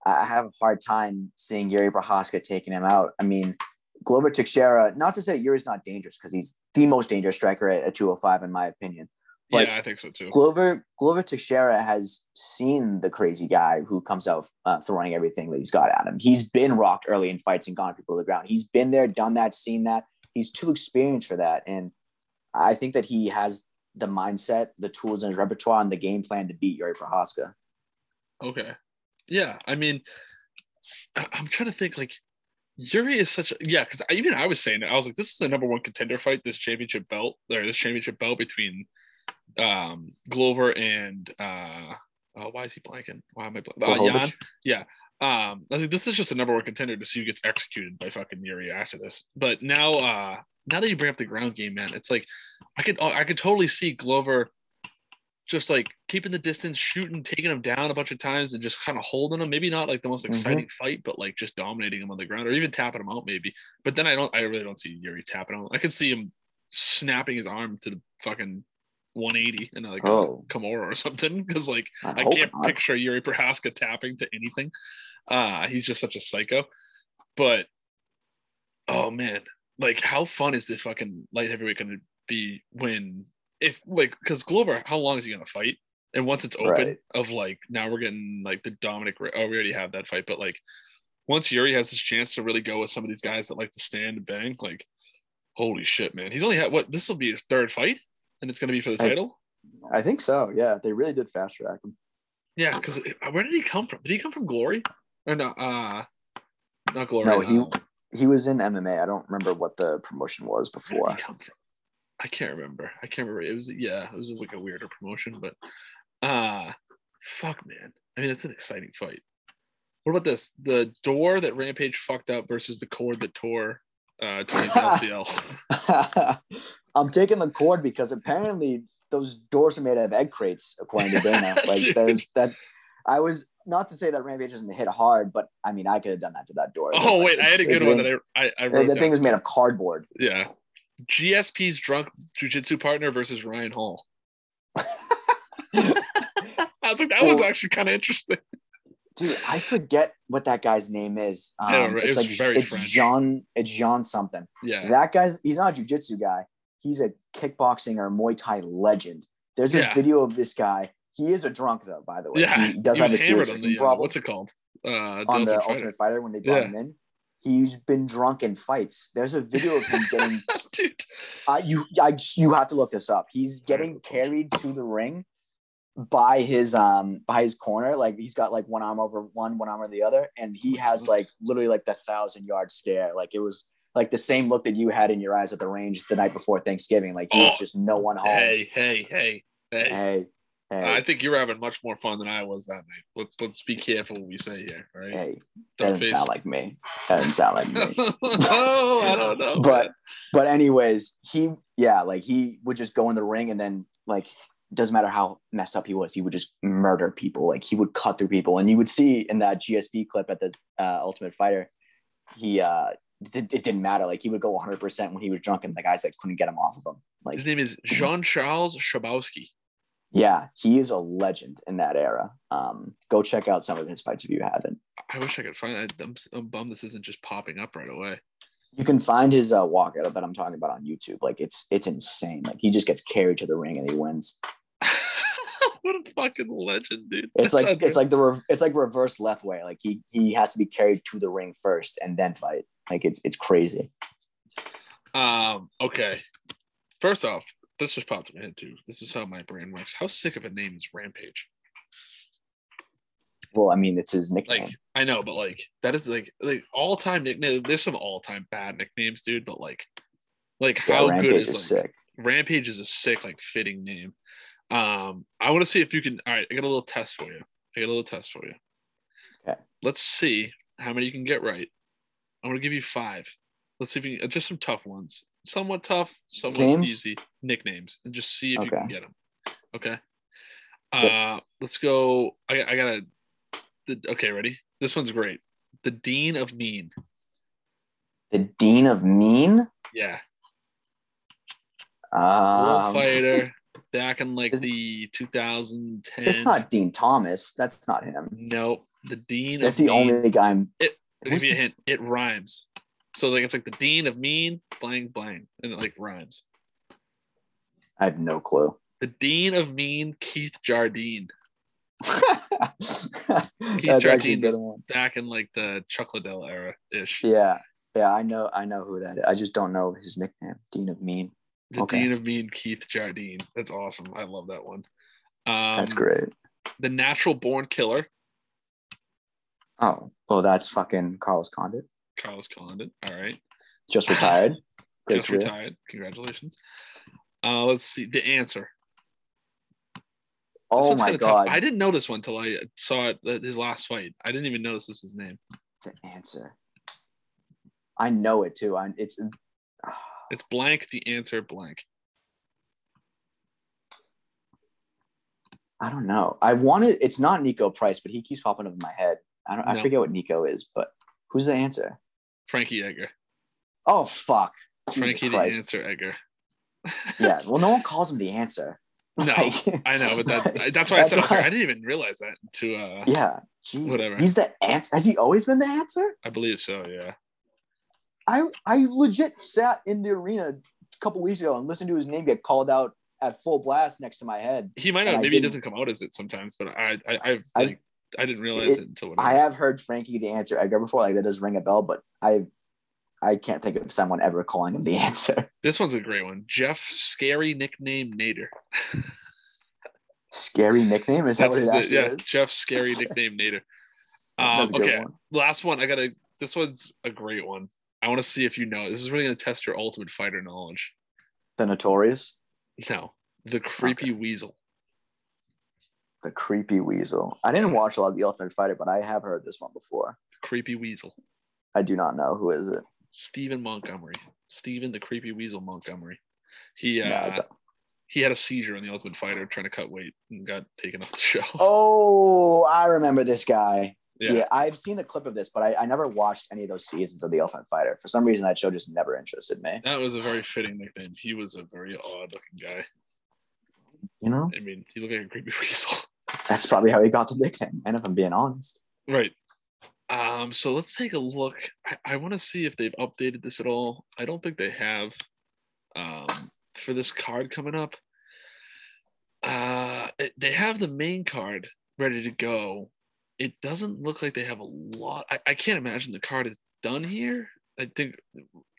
I have a hard time seeing Yuri Prochazka taking him out. I mean, Glover Teixeira, not to say Yuri's not dangerous because he's the most dangerous striker at, at 205, in my opinion. But yeah, I think so too. Glover Glover Teixeira has seen the crazy guy who comes out uh, throwing everything that he's got at him. He's been rocked early in fights and gone people to the ground. He's been there, done that, seen that. He's too experienced for that, and I think that he has the mindset, the tools in his repertoire, and the game plan to beat Yuri Prochazka. Okay. Yeah. I mean, I- I'm trying to think like Yuri is such a yeah, because even I was saying it. I was like, this is the number one contender fight, this championship belt, or this championship belt between um Glover and uh oh, why is he blanking? Why am I blanking? Uh? Yeah. Um, I think this is just a number one contender to see who gets executed by fucking Yuri after this. But now uh now that you bring up the ground game, man, it's like I could I could totally see Glover just like keeping the distance, shooting, taking him down a bunch of times, and just kind of holding him. Maybe not like the most Mm-hmm. exciting fight, but like just dominating him on the ground or even tapping him out, maybe. But then I don't, I really don't see Yuri tapping him. I could see him snapping his arm to the fucking 180 and like Oh. a Kimura or something because like I, I can't not. picture Yuri Prochazka tapping to anything. Uh, he's just such a psycho. But oh man, like how fun is this fucking light heavyweight going to be when if like because Glover, how long is he going to fight? And once it's open, Right. of like now we're getting like the Dominic. Oh, we already have that fight, but like once Yuri has this chance to really go with some of these guys that like to stand and bang, like holy shit, man, he's only had what this will be his third fight, and it's going to be for the I- title. I think so. Yeah, they really did fast track him. Yeah, because where did he come from? Did he come from Glory or no? Uh, not Glory. No, he- um, He was in MMA. I don't remember what the promotion was before. I can't remember. I can't remember. It was yeah, it was like a weirder promotion, but uh fuck man. I mean, it's an exciting fight. What about this? The door that Rampage fucked up versus the cord that tore uh Tony's LCL. I'm taking the cord because apparently those doors are made out of egg crates, according to Dana. Like there's that. I was not to say that Rampage doesn't hit hard, but I mean I could have done that to that door. oh Like, wait, I had a good one that I I, I wrote. that down. thing was made of cardboard. Yeah. GSP's drunk jujitsu partner versus Ryan Hall. I was like, that one's actually kind of interesting. Dude, I forget what that guy's name is. Um, I don't it's it's like it's French. Jean. It's Jean something. Yeah. That guy's he's not a jujitsu guy. He's a kickboxing or Muay Thai legend. There's a Yeah. video of this guy. He is a drunk though, by the way. yeah. he does he have a serious the uh, problem what's it called? Uh on the Ultimate Fighter. Fighter when they brought Yeah. him in. He's been drunk in fights. There's a video of him getting. Dude. I you I you have to look this up. He's getting carried to the ring by his um by his corner. Like he's got like one arm over one, one arm over the other, and he Mm-hmm. has like literally like the thousand yard stare. Like it was like the same look that you had in your eyes at the range the night before Thanksgiving. Like he was Oh, just no one home. Hey, hey, hey, hey. hey, hey, I think you were having much more fun than I was that night. Let's let's be careful what we say here, right? hey. Doesn't face- sound like me. Doesn't sound like me. no, I don't know. but but anyways, he yeah, like he would just go in the ring and then like doesn't matter how messed up he was, he would just murder people. Like he would cut through people, and you would see in that GSP clip at the uh, Ultimate Fighter, he uh it, it didn't matter. Like he would go 100 percent when he was drunk, and the guys like couldn't get him off of him. Like his name is Jean Charles Skarbowsky. Yeah, he is a legend in that era. Um, go check out some of his fights if you haven't. I wish I could find it. I'm, I'm bummed this isn't just popping up right away. You can find his uh, walkout that I'm talking about on YouTube. Like it's it's insane. Like he just gets carried to the ring and he wins. what a fucking legend, dude. It's That's like unreal. it's like the re- it's like reverse left way. Like he he has to be carried to the ring first and then fight. Like it's it's crazy. Um, okay. First off, this just popped in my head too. This is how my brain works. How sick of a name is Rampage? Well, I mean, it's his nickname. Like, I know, but like that is like like all time nickname. There's some all time bad nicknames, dude. But like, like yeah, how Rampage good is is like sick. Rampage is a sick, like fitting name. Um, I want to see if you can. All right, I got a little test for you. I got a little test for you. Okay. Let's see how many you can get right. I'm gonna give you five. Let's see if you can, just some tough ones. Somewhat tough, somewhat Names? easy nicknames, and just see if you can get them. Okay. Uh, let's go. I, I gotta. The, okay, ready? This one's great. The Dean of Mean. The Dean of Mean. Yeah, Um, world fighter back in like the 2010. It's not Dean Thomas. That's not him. Nope. The Dean That's the Mean. only guy. I'm. It, I'll give you a hint. It rhymes. So like it's like the Dean of Mean, blank blank, and it like rhymes. I have no clue. The Dean of Mean, Keith Jardine, That's actually a Jardine good was- one. back in like the Chuck Liddell era ish. Yeah, yeah, I know, I know who that is. I just don't know his nickname. Dean of Mean. The okay. Dean of Mean, Keith Jardine. That's awesome. I love that one. Um, That's great. The Natural Born Killer. Oh, oh, that's fucking Carlos Condit. Carlos Condit. All right. Just retired. Great Just career. retired. Congratulations. Uh, let's see the answer. Oh my kinda tough. god. I didn't know this one till I saw it uh, his last fight. I didn't even notice this was his name. the answer. I know it too. I, it's It's blank. The answer blank. I don't know. I wanted. It's not Niko Price, but he keeps popping up in my head. I don't. I forget what Niko is, but who's the answer? Frankie Edgar. Oh fuck. Frankie the answer Edgar. Yeah. Well, no one calls him the answer. No, Like- I know, but that, that's why I said I, why- I didn't even realize that to uh Yeah. Jesus. Whatever. He's the answer. Has he always been the answer? I believe so, yeah. I I legit sat in the arena a couple weeks ago and listened to his name get called out at full blast next to my head. He might not maybe he doesn't come out as it sometimes, but I I I've like I, didn't realize it- it, until I have heard Frankie the answer Edgar before, like that does ring a bell, but I I can't think of someone ever calling him the answer. This one's a great one. Jeff Scary nickname Nader. Scary nickname is that That's what it the- yeah, is? Jeff Scary nickname Nader. Um, That's a good okay, one. last one. I gotta. This one's a great one. I want to see if you know. This is really gonna test your ultimate fighter knowledge. The notorious, No, the creepy weasel. The creepy weasel. I didn't watch a lot of the Ultimate Fighter, but I have heard this one before. Creepy weasel. I do not know who is it. Stephen Montgomery. Stephen the creepy weasel Montgomery. He uh, he had a seizure in the Ultimate Fighter trying to cut weight and got taken off the show. Oh, I remember this guy. yeah. Yeah. I've seen the clip of this, but I, I never watched any of those seasons of the Ultimate Fighter. For some reason, that show just never interested me. That was a very fitting nickname. He was a very odd looking guy. You know, I mean, he looked like a creepy weasel. That's probably how he got the nickname. And if I'm being honest, Right. Um, so let's take a look. I, I want to see if they've updated this at all. I don't think they have. Um, for this card coming up, uh, it- they have the main card ready to go. It doesn't look like they have a lot. I, I can't imagine the card is done here. I think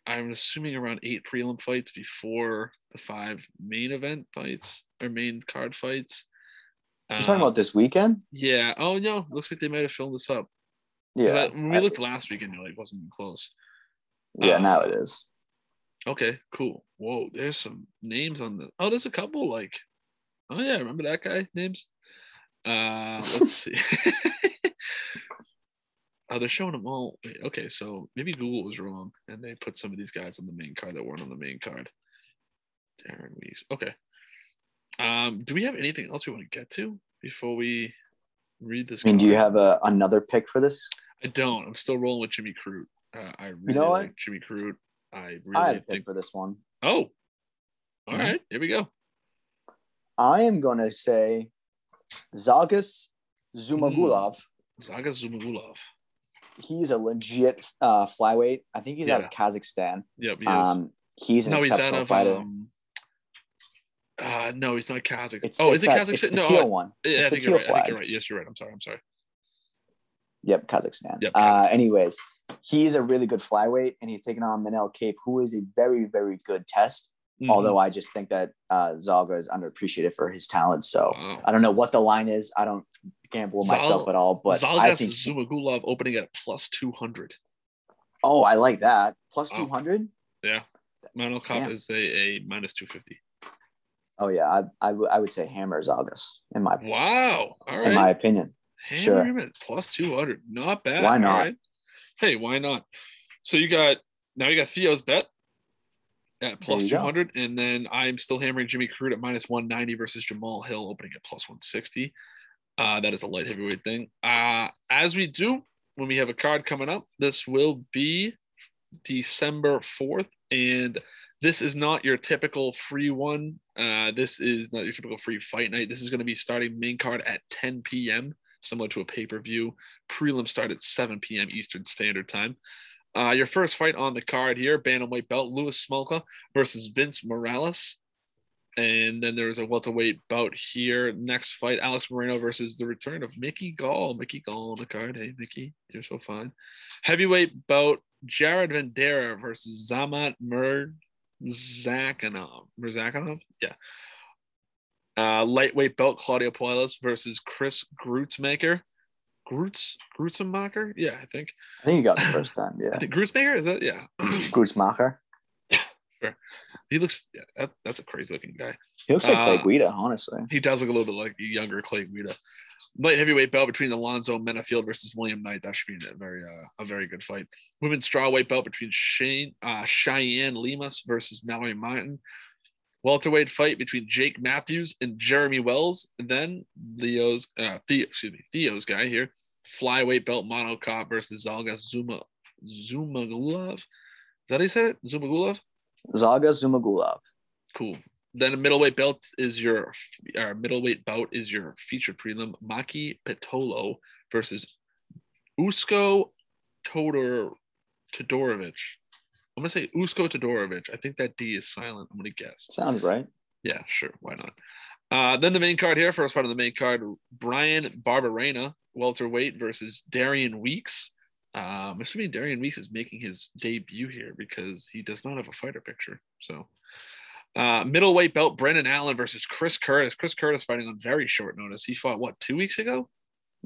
I'm assuming around eight prelim fights before the five main event fights or main card fights. You're talking about this weekend. yeah. Oh no, looks like they might have filmed this up. Yeah, I- when we I- looked last weekend, it like wasn't even close. yeah. now uh, it is. Okay, cool. Whoa, there's some names on the. Oh, there's a couple like. Oh yeah, remember that guy? Names. Uh, let's see. oh, they're showing them all. Wait, okay, so maybe Google was wrong, and they put some of these guys on the main card that weren't on the main card. Darian Weeks. Okay. Um, do we have anything else we want to get to before we read this? I mean, do you have a, another pick for this? I don't. I'm still rolling with Jimmy Crute. Uh, I really know what? like Jimmy Crute. I really I have a pick think. for this one. Oh, all Mhm. right. Here we go. I am going to say Zhalgas Zhumagulov. Zaga Zhumagulov. He's a legit uh, flyweight. I think he's out of Kazakhstan. Yep, he. Um, he's an no, he's out exceptional of. fighter. Um, uh, no, he's not Kazakh. it's, oh, it's is it It's the No, teal I, one. yeah, It's I the think you're right. I think you're right. Yes, you're right. I'm sorry. I'm sorry. Yep, Kazakhstan. Yep, Uh, anyways, he's a really good flyweight, and he's taking on Manel Kape, who is a very, very good test. Mhm. Although I just think that uh, Zalga is underappreciated for his talent. So Wow. I don't know what the line is. I don't gamble Zal- myself at all, but I Zhalgas think. Zhumagulov opening at plus 200. Oh, I like that. Plus Wow. two hundred. Yeah. Manel Damn. is a, a minus 250. Oh yeah, I, I, w- I would say hammer Zhalgas in my Wow. All in my opinion. Hammer sure. plus 200. Not bad. Why not? right. Hey, why not? So you got now you got Theo's bet at plus go. 200, and then I'm still hammering Jimmy Crute at minus 190 versus Jamal Hill opening at plus 160. Uh, that is a light heavyweight thing. Uh, as we do when we have a card coming up, this will be December 4th, and this is not your typical free one. Uh, this is not your typical free fight night. This is going to be starting main card at 10 p.m., similar to a pay per view. Prelim start at 7 p.m. Eastern Standard Time. Uh, your first fight on the card here, bantamweight belt, Louis Smolka versus Vince Morales. And then there's a welterweight bout here. Next fight, Alex Morono versus the return of Mickey Gall. Mickey Gall on the card. Hey, Mickey, you're so fine. Heavyweight bout, Jared Vanderaa versus Zamat Murzakanov. Murzakanov? Yeah. Uh, lightweight belt, Claudio Puelles versus Chris Gruetzemacher. Groots Grootsemacher. Yeah, I think. I think you got the first time. Yeah. I think Grootsmaker is that? Yeah. Grootsmacher. sure. He looks. That, that's a crazy looking guy. He looks like Clay Uh, Guida, honestly. He does look a little bit like a younger Clay Guida. Light heavyweight belt between Alonzo Menifield versus William Knight. That should be a very uh, a very good fight. Women's strawweight belt between Shane uh, Cheyenne Lemus versus Mallory Martin. Welterweight fight between Jake Matthews and Jeremy Wells. And then Leo's uh, Theo, excuse me, Theo's guy here. Flyweight belt Mono Cop versus Zalga Zuma Zhumagulov. Is that how you said it? Zhumagulov? Zaga Zhumagulov. Cool. Then a middleweight belt is your uh, middleweight bout is your featured prelim Maki Pitolo versus Usko Todor Todorovic. I'm gonna say Usko Todorovic. I think that D is silent. I'm gonna guess. Sounds right. Yeah, sure. Why not? Uh, then the main card here, first fight of the main card, Bryan Barberena, welterweight versus Darian Weeks. I'm assuming Darian Reese is making his debut here because he does not have a fighter picture. So, uh, middleweight belt, Brendan Allen versus Chris Curtis. Chris Curtis fighting on very short notice. He fought what two weeks ago?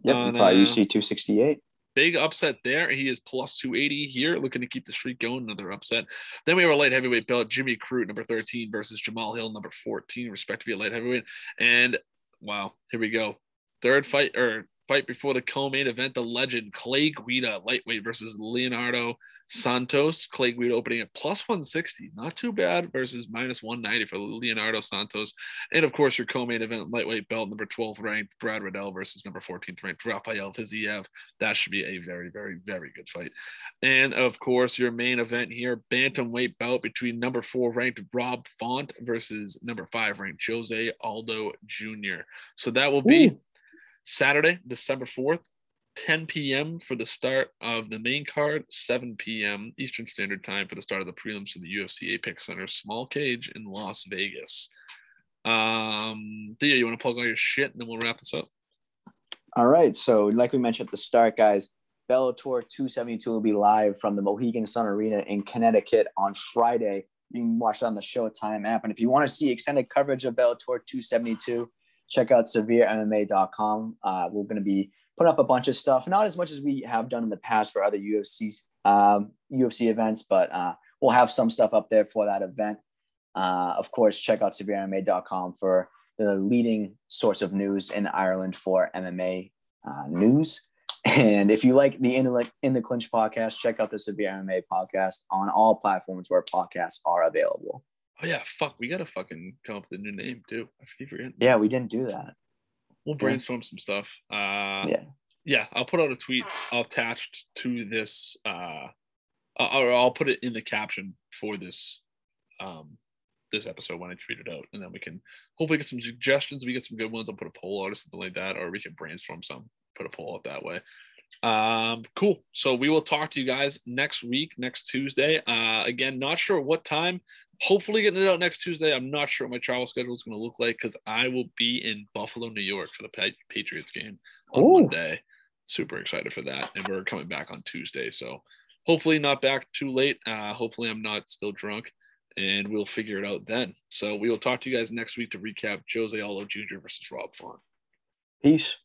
Yep. On, you fought uh, UC 268. Big upset there. He is plus 280 here, looking to keep the streak going. Another upset. Then we have a light heavyweight belt, Jimmy Crute, number 13, versus Jamal Hill, number 14, respectively, light heavyweight. And wow, here we go. Third fight or fight before the co-main event, the legend Clay Guida, lightweight versus Leonardo Santos. Clay Guida opening at plus 160. Not too bad versus minus 190 for Leonardo Santos. And of course, your co-main event, lightweight belt, number 12th ranked Brad Riddell versus number 14th ranked Rafael Fiziev. That should be a very, very, very good fight. And of course, your main event here, bantamweight bout between number four ranked Rob Font versus number five ranked Jose Aldo Jr. So that will be Ooh. Saturday, December 4th, 10 p.m. for the start of the main card, 7 p.m. Eastern Standard Time for the start of the prelims to the UFC Apex Center small cage in Las Vegas. Um, Theo, you want to plug all your shit and then we'll wrap this up? All right. So, like we mentioned at the start, guys, Bellator 272 will be live from the Mohegan Sun Arena in Connecticut on Friday. You can watch it on the Showtime app. And if you want to see extended coverage of Bellator 272, check out severemma.com. Uh, we're going to be putting up a bunch of stuff, not as much as we have done in the past for other UFC um, UFC events, but uh, we'll have some stuff up there for that event. Uh, of course, check out severemma.com for the leading source of news in Ireland for MMA uh, news. And if you like the in the, in the clinch podcast, check out the Severe MMA podcast on all platforms where podcasts are available. Oh yeah, fuck, we gotta fucking come up with a new name too. I keep forgetting. Yeah, we didn't do that. We'll brainstorm some stuff. Uh, Yeah. yeah, I'll put out a tweet attached to this, uh, or I'll put it in the caption for this, um, this episode when I tweet it out, and then we can hopefully get some suggestions. We get some good ones. I'll put a poll out or something like that, or we can brainstorm some, put a poll out that way. Um, cool. So we will talk to you guys next week, next Tuesday. Uh, again, not sure what time. Hopefully, getting it out next Tuesday. I'm not sure what my travel schedule is going to look like because I will be in Buffalo, New York for the Patriots game on Ooh. Monday. Super excited for that, and we're coming back on Tuesday. So hopefully, not back too late. Uh, hopefully, I'm not still drunk, and we'll figure it out then. So we will talk to you guys next week to recap Jose Aldo Jr. versus Rob Font. Peace.